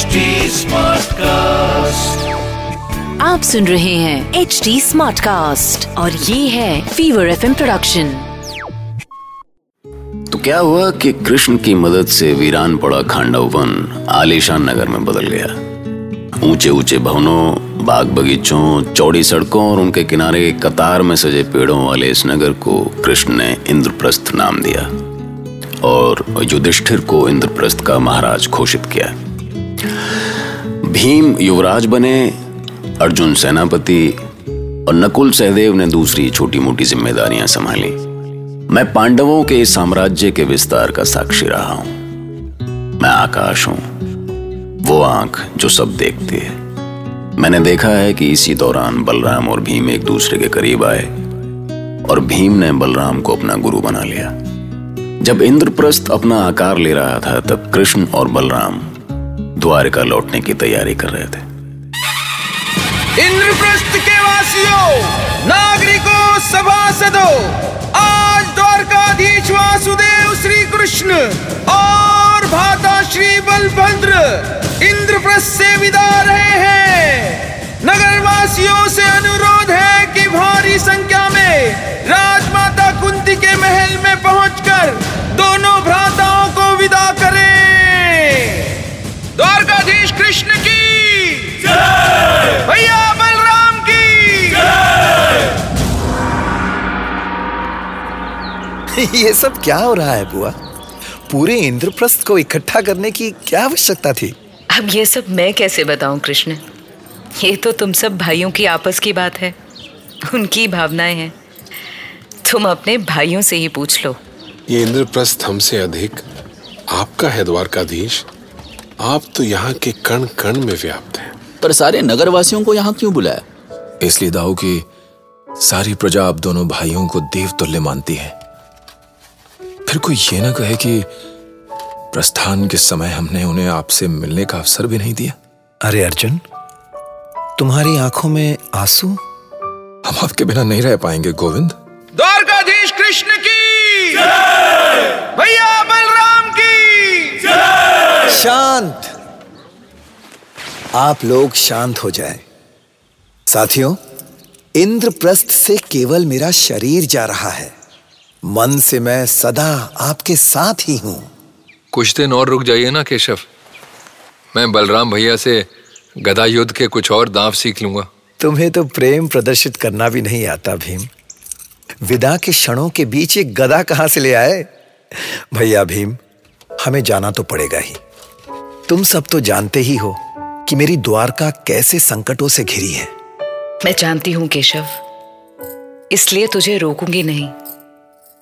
HD Smartcast. आप सुन रहे हैं एच डी स्मार्ट कास्ट और ये है फीवर एफ़ प्रोडक्शन तो क्या हुआ कि कृष्ण की मदद से वीरान पड़ा खांडव वन आलीशान नगर में बदल गया? ऊँचे ऊँचे भवनों बाग बगीचों चौड़ी सड़कों और उनके किनारे कतार में सजे पेड़ों वाले इस नगर को कृष्ण ने इंद्रप्रस्थ नाम दिया और युधिष्ठिर को इंद्रप्रस्थ का महाराज घोषित किया। भीम युवराज बने, अर्जुन सेनापति और नकुल सहदेव ने दूसरी छोटी मोटी जिम्मेदारियाँ संभाली। मैं पांडवों के साम्राज्य के विस्तार का साक्षी रहा हूँ। मैं आकाश हूँ। वो आँख जो सब देखती है। मैंने देखा है कि इसी दौरान बलराम और भीम एक दूसरे के करीब आए और भीम ने बलराम को अपना गुरु बना लिया। जब इंद्रप्रस्थ अपना आकार ले रहा था, तब कृष्ण और बलराम द्वारका लौटने की तैयारी कर रहे थे। इंद्रप्रस्थ के वासियों, नागरिकों, सभासदों, आज द्वारकाधीश वासुदेव श्री कृष्ण और भाता श्री बलभद्र इंद्रप्रस्थ से विदा रहे हैं। नगर वासियों से अनुरोध है कि भारी संख्या में राजमाता कुंती के महल में पहुंचकर दोनों भ्राताओं को विदा करें। द्वारकाधीश कृष्ण की। भैया बलराम की। ये सब क्या हो रहा है बुआ? पूरे इंद्रप्रस्थ को इकट्ठा करने की क्या आवश्यकता थी? अब ये सब मैं कैसे बताऊँ कृष्ण? ये तो तुम सब भाइयों की आपस की बात है। उनकी भावनाएँ हैं। तुम अपने भाइयों से ही पूछ लो। ये इंद्रप्रस्थ हमसे अधिक आपका है द्वारकाधीश। आप तो यहाँ के कण कण में व्याप्त हैं। पर सारे नगरवासियों को यहाँ क्यों बुलाया? इसलिए दाऊ की सारी प्रजा आप दोनों भाइयों को देव तुल्य मानती है। फिर कोई ये ना कहे कि प्रस्थान के समय हमने उन्हें आपसे मिलने का अवसर भी नहीं दिया। अरे अर्जुन तुम्हारी आँखों में आँसू? हम आपके बिना नहीं रह पाएँगे गोविंद। द्वारकाधीश कृष्ण की भैया बलराम की शांत। आप लोग शांत हो जाएँ। साथियों इंद्रप्रस्थ से केवल मेरा शरीर जा रहा है। मन से मैं सदा आपके साथ ही हूँ। कुछ दिन और रुक जाइए ना केशव। मैं बलराम भैया से गदा युद्ध के कुछ और दांव सीख लूँगा। तुम्हें तो प्रेम प्रदर्शित करना भी नहीं आता भीम। विदा के क्षणों के बीच एक गदा कहाँ से ले आए? भैया भीम हमें जाना तो पड़ेगा ही। तुम सब तो जानते ही हो कि मेरी द्वारका कैसे संकटों से घिरी है। मैं जानती हूँ केशव। इसलिए तुझे रोकूँगी नहीं।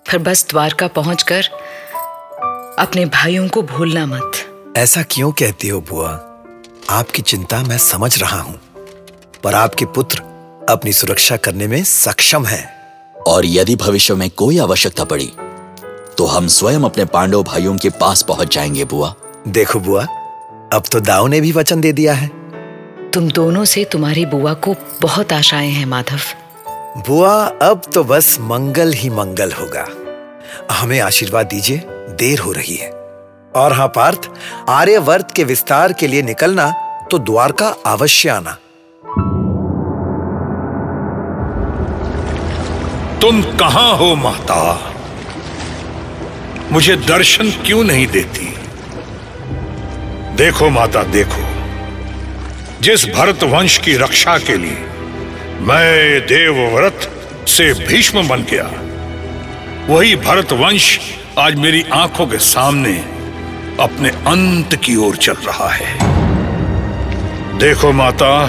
पर बस द्वारका पहुंचकर अपने भाइयों को भूलना मत। ऐसा क्यों कहती हो बुआ? आपकी चिंता मैं समझ रहा हूँ। पर आपके पुत्र अपनी सुरक्षा करने में सक्षम है। और यदि भविष्य में कोई आवश्यकता पड़ी तो हम स्वयं अपने पांडव भाइयों के पास पहुँच जाएँगे बुआ। देखो बुआ अब तो दाऊ ने भी वचन दे दिया है। तुम दोनों से तुम्हारी बुआ को बहुत आशाएँ हैं माधव। बुआ अब तो बस मंगल ही मंगल होगा। हमें आशीर्वाद दीजिए देर हो रही है। और हाँ पार्थ आर्यवर्त के विस्तार के लिए निकलना तो द्वारका अवश्य आना। तुम कहाँ हो माता? मुझे दर्शन क्यों नहीं देती? देखो माता, देखो। जिस भरत वंश की रक्षा के लिए मैं देवव्रत से भीष्म बन गया, वही भरत वंश आज मेरी आँखों के सामने अपने अंत की ओर चल रहा है। देखो माता,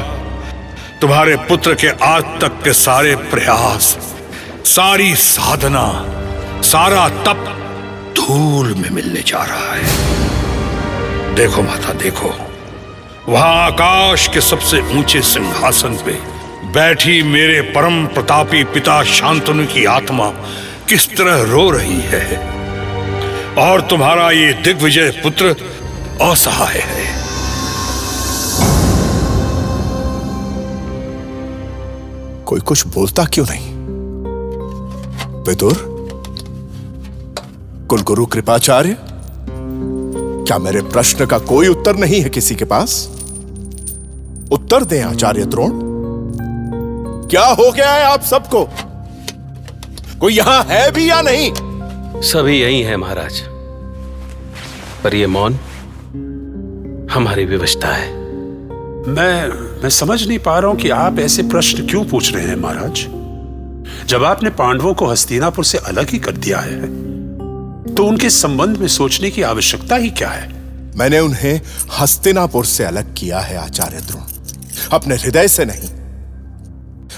तुम्हारे पुत्र के आज तक के सारे प्रयास, सारी साधना, सारा तप धूल में मिलने जा रहा है। देखो माता, देखो। वहाँ आकाश के सबसे ऊँचे सिंहासन पे बैठी मेरे परम प्रतापी पिता शांतनु की आत्मा किस तरह रो रही है। और तुम्हारा ये दिग्विजय पुत्र असहाय है। कोई कुछ बोलता क्यों नहीं? विदुर? कुलगुरु कृपाचार्य क्या मेरे प्रश्न का कोई उत्तर नहीं है किसी के पास? उत्तर दें आचार्य द्रोण। क्या हो गया है आप सबको? कोई यहाँ है भी या नहीं? सभी यही है महाराज। पर यह मौन हमारी विवशता है। मैं मैं समझ नहीं पा रहा हूँ कि आप ऐसे प्रश्न क्यों पूछ रहे हैं महाराज? जब आपने पांडवों को हस्तिनापुर से अलग ही कर दिया है तो उनके संबंध में सोचने की आवश्यकता ही क्या है? मैंने उन्हें हस्तिनापुर से अलग किया है आचार्य द्रोण। अपने हृदय से नहीं।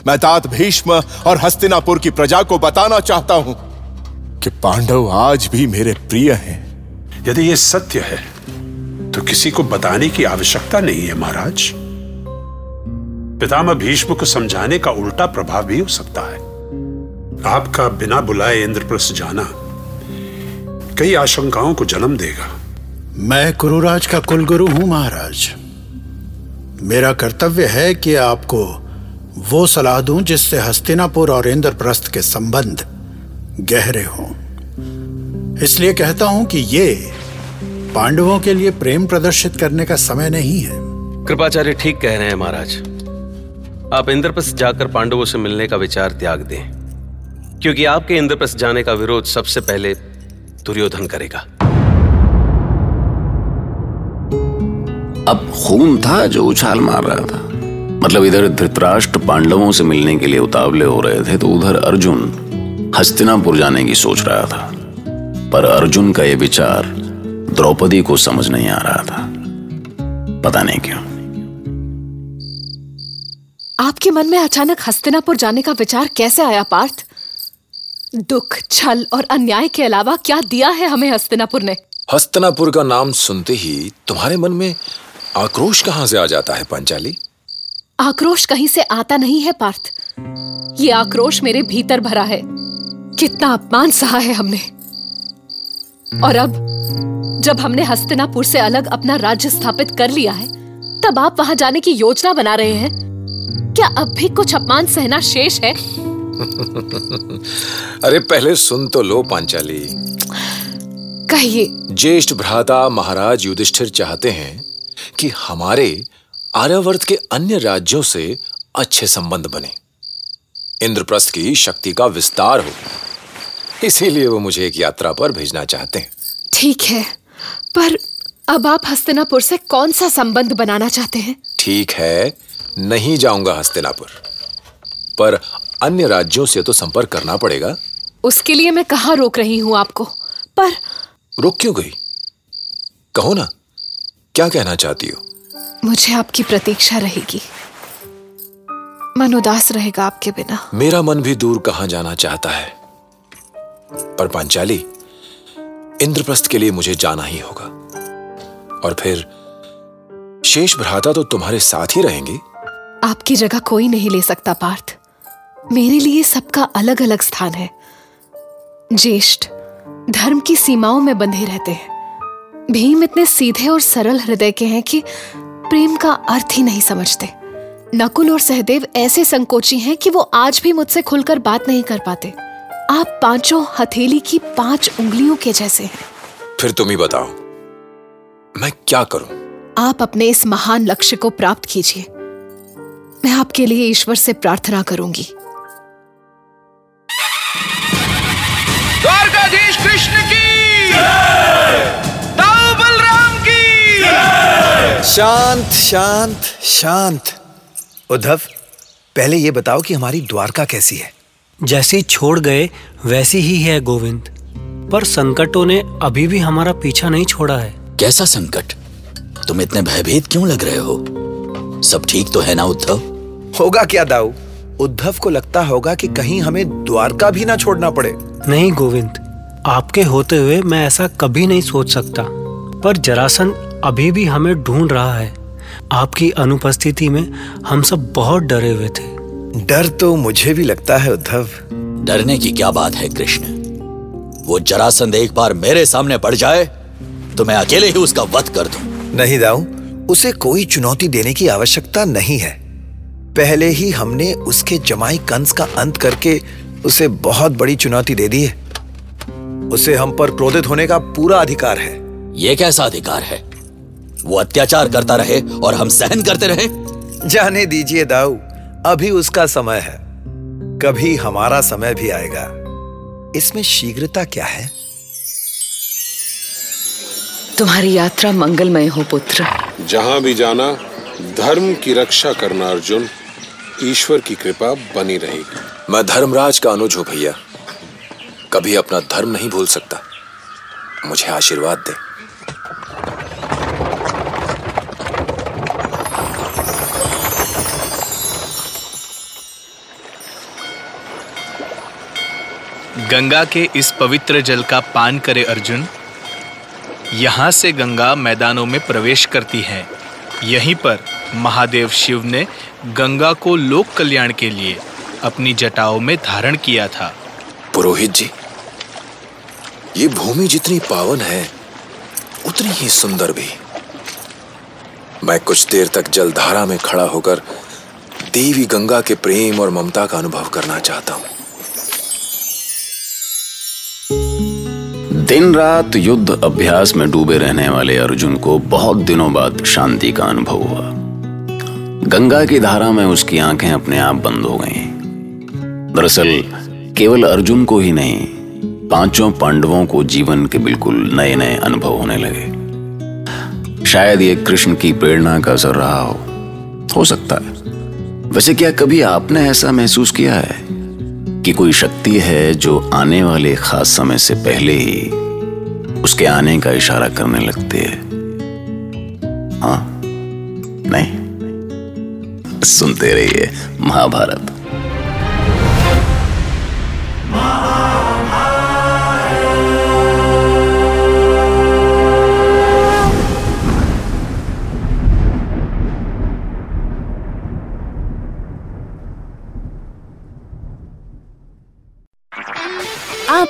मैं तात भीष्म और हस्तिनापुर की प्रजा को बताना चाहता हूँ कि पांडव आज भी मेरे प्रिय हैं। यदि यह सत्य है तो किसी को बताने की आवश्यकता नहीं है महाराज। पितामह भीष्म को समझाने का उल्टा प्रभाव भी हो सकता है। आपका बिना बुलाए इंद्रप्रस्थ जाना कई आशंकाओं को जन्म देगा। मैं कुरुराज का कुलगुरु हूँ महाराज। मेरा कर्तव्य है कि आपको वो सलाह दूँ जिससे हस्तिनापुर और इंद्रप्रस्थ के संबंध गहरे हों। इसलिए कहता हूँ कि ये पांडवों के लिए प्रेम प्रदर्शित करने का समय नहीं है। कृपाचार्य ठीक कह रहे हैं महाराज। आप इंद्रप्रस्थ जाकर पांडवों से मिलने का विचार त्याग दें क्योंकि आपके इंद्रप्रस्थ जाने का विरोध सबसे पहले दुर्योधन करेगा। अब खून था जो उछाल मार रहा था। मतलब इधर धृतराष्ट्र पांडवों से मिलने के लिए उतावले हो रहे थे तो उधर अर्जुन हस्तिनापुर जाने की सोच रहा था। पर अर्जुन का यह विचार द्रौपदी को समझ नहीं आ रहा था। पता नहीं क्यों। आपके मन में अचानक हस्तिनापुर जाने का विचार कैसे आया पार्थ? दुख छल और अन्याय के अलावा क्या दिया है हमें हस्तिनापुर ने? हस्तिनापुर का नाम सुनते ही तुम्हारे मन में आक्रोश कहाँ से आ जाता है पंचाली? आक्रोश कहीं से आता नहीं है पार्थ। ये आक्रोश मेरे भीतर भरा है। कितना अपमान सहा है हमने। और अब जब हमने हस्तिनापुर से अलग अपना राज्य स्थापित कर लिया है तब आप वहाँ जाने की योजना बना रहे हैं। क्या अब भी कुछ अपमान सहना शेष है? अरे पहले सुन तो लो पांचाली। कहिए। ज्येष्ठ भ्राता महाराज युधिष्ठिर चाहते हैं कि हमारे आर्यावर्त के अन्य राज्यों से अच्छे संबंध बने। इंद्रप्रस्थ की शक्ति का विस्तार हो। इसीलिए वो मुझे एक यात्रा पर भेजना चाहते हैं। ठीक है पर अब आप हस्तिनापुर से कौन सा संबंध बनाना चाहते हैं? ठीक है नहीं जाऊँगा हस्तिनापुर। पर अन्य राज्यों से तो संपर्क करना पड़ेगा। उसके लिए मैं कहा रोक रही हूँ आपको? पर रुक क्यों गई? कहो ना क्या कहना चाहती हो? मुझे आपकी प्रतीक्षा रहेगी। मन उदास रहेगा आपके बिना। मेरा मन भी दूर कहाँ जाना चाहता है। पर पांचाली इंद्रप्रस्थ के लिए मुझे जाना ही होगा। और फिर शेष भ्राता तो तुम्हारे साथ ही रहेंगे। आपकी जगह कोई नहीं ले सकता पार्थ। मेरे लिए सबका अलग अलग स्थान है। ज्येष्ठ धर्म की सीमाओं में बंधे रहते हैं। भीम इतने सीधे और सरल हृदय के हैं कि प्रेम का अर्थ ही नहीं समझते। नकुल और सहदेव ऐसे संकोची हैं कि वो आज भी मुझसे खुलकर बात नहीं कर पाते। आप पाँचों हथेली की पाँच उंगलियों के जैसे हैं। फिर तुम ही बताओ मैं क्या करूँ? आप अपने इस महान लक्ष्य को प्राप्त कीजिए। मैं आपके लिए ईश्वर से प्रार्थना करूँगी। शांत शांत शांत। उद्धव पहले ये बताओ कि हमारी द्वारका कैसी है? जैसी छोड़ गए वैसी ही है गोविंद। पर संकटों ने अभी भी हमारा पीछा नहीं छोड़ा है। कैसा संकट? तुम इतने भयभीत क्यों लग रहे हो? सब ठीक तो है ना उद्धव? होगा क्या दाऊ? उद्धव को लगता होगा कि कहीं हमें द्वारका भी ना छोड़ना पड़े। नहीं गोविंद आपके होते हुए मैं ऐसा कभी नहीं सोच सकता। पर जरासंध अभी भी हमें ढूंढ रहा है। आपकी अनुपस्थिति में हम सब बहुत डरे हुए थे। डर तो मुझे भी लगता है उद्धव। डरने की क्या बात है कृष्ण? वो जरासंध एक बार मेरे सामने पड़ जाए तो मैं अकेले ही उसका वध कर दूँ। नहीं दाऊ उसे कोई चुनौती देने की आवश्यकता नहीं है। पहले ही हमने उसके जमाई कंस का अंत करके उसे बहुत बड़ी चुनौती दे दी है। उसे हम पर क्रोधित होने का पूरा अधिकार है। ये कैसा अधिकार है? वो अत्याचार करता रहे और हम सहन करते रहे। जाने दीजिए दाऊ अभी उसका समय है। कभी हमारा समय भी आएगा। इसमें शीघ्रता क्या है? तुम्हारी यात्रा मंगलमय हो पुत्र। जहाँ भी जाना धर्म की रक्षा करना अर्जुन। ईश्वर की कृपा बनी रहेगी। मैं धर्मराज का अनुज हूँ भैया। कभी अपना धर्म नहीं भूल सकता। मुझे आशीर्वाद दे। गंगा के इस पवित्र जल का पान करे अर्जुन। यहाँ से गंगा मैदानों में प्रवेश करती है। यहीं पर महादेव शिव ने गंगा को लोक कल्याण के लिए अपनी जटाओं में धारण किया था। पुरोहित जी, ये भूमि जितनी पावन है, उतनी ही सुंदर भी। मैं कुछ देर तक जलधारा में खड़ा होकर देवी गंगा के प्रेम और ममता का अनुभव करना चाहता हूँ। दिन रात युद्ध अभ्यास में डूबे रहने वाले अर्जुन को बहुत दिनों बाद शांति का अनुभव हुआ। गंगा की धारा में उसकी आँखें अपने आप बंद हो गईं। दरअसल, केवल अर्जुन को ही नहीं, पाँचों पांडवों को जीवन के बिल्कुल नए नए अनुभव होने लगे। शायद ये कृष्ण की प्रेरणा का असर रहा हो। हो सकता है। वैसे क्या कभी आपने ऐसा महसूस किया है कि कोई शक्ति है जो आने वाले खास समय से पहले ही उसके आने का इशारा करने लगती है। हाँ? नहीं? सुनते रहिए महाभारत।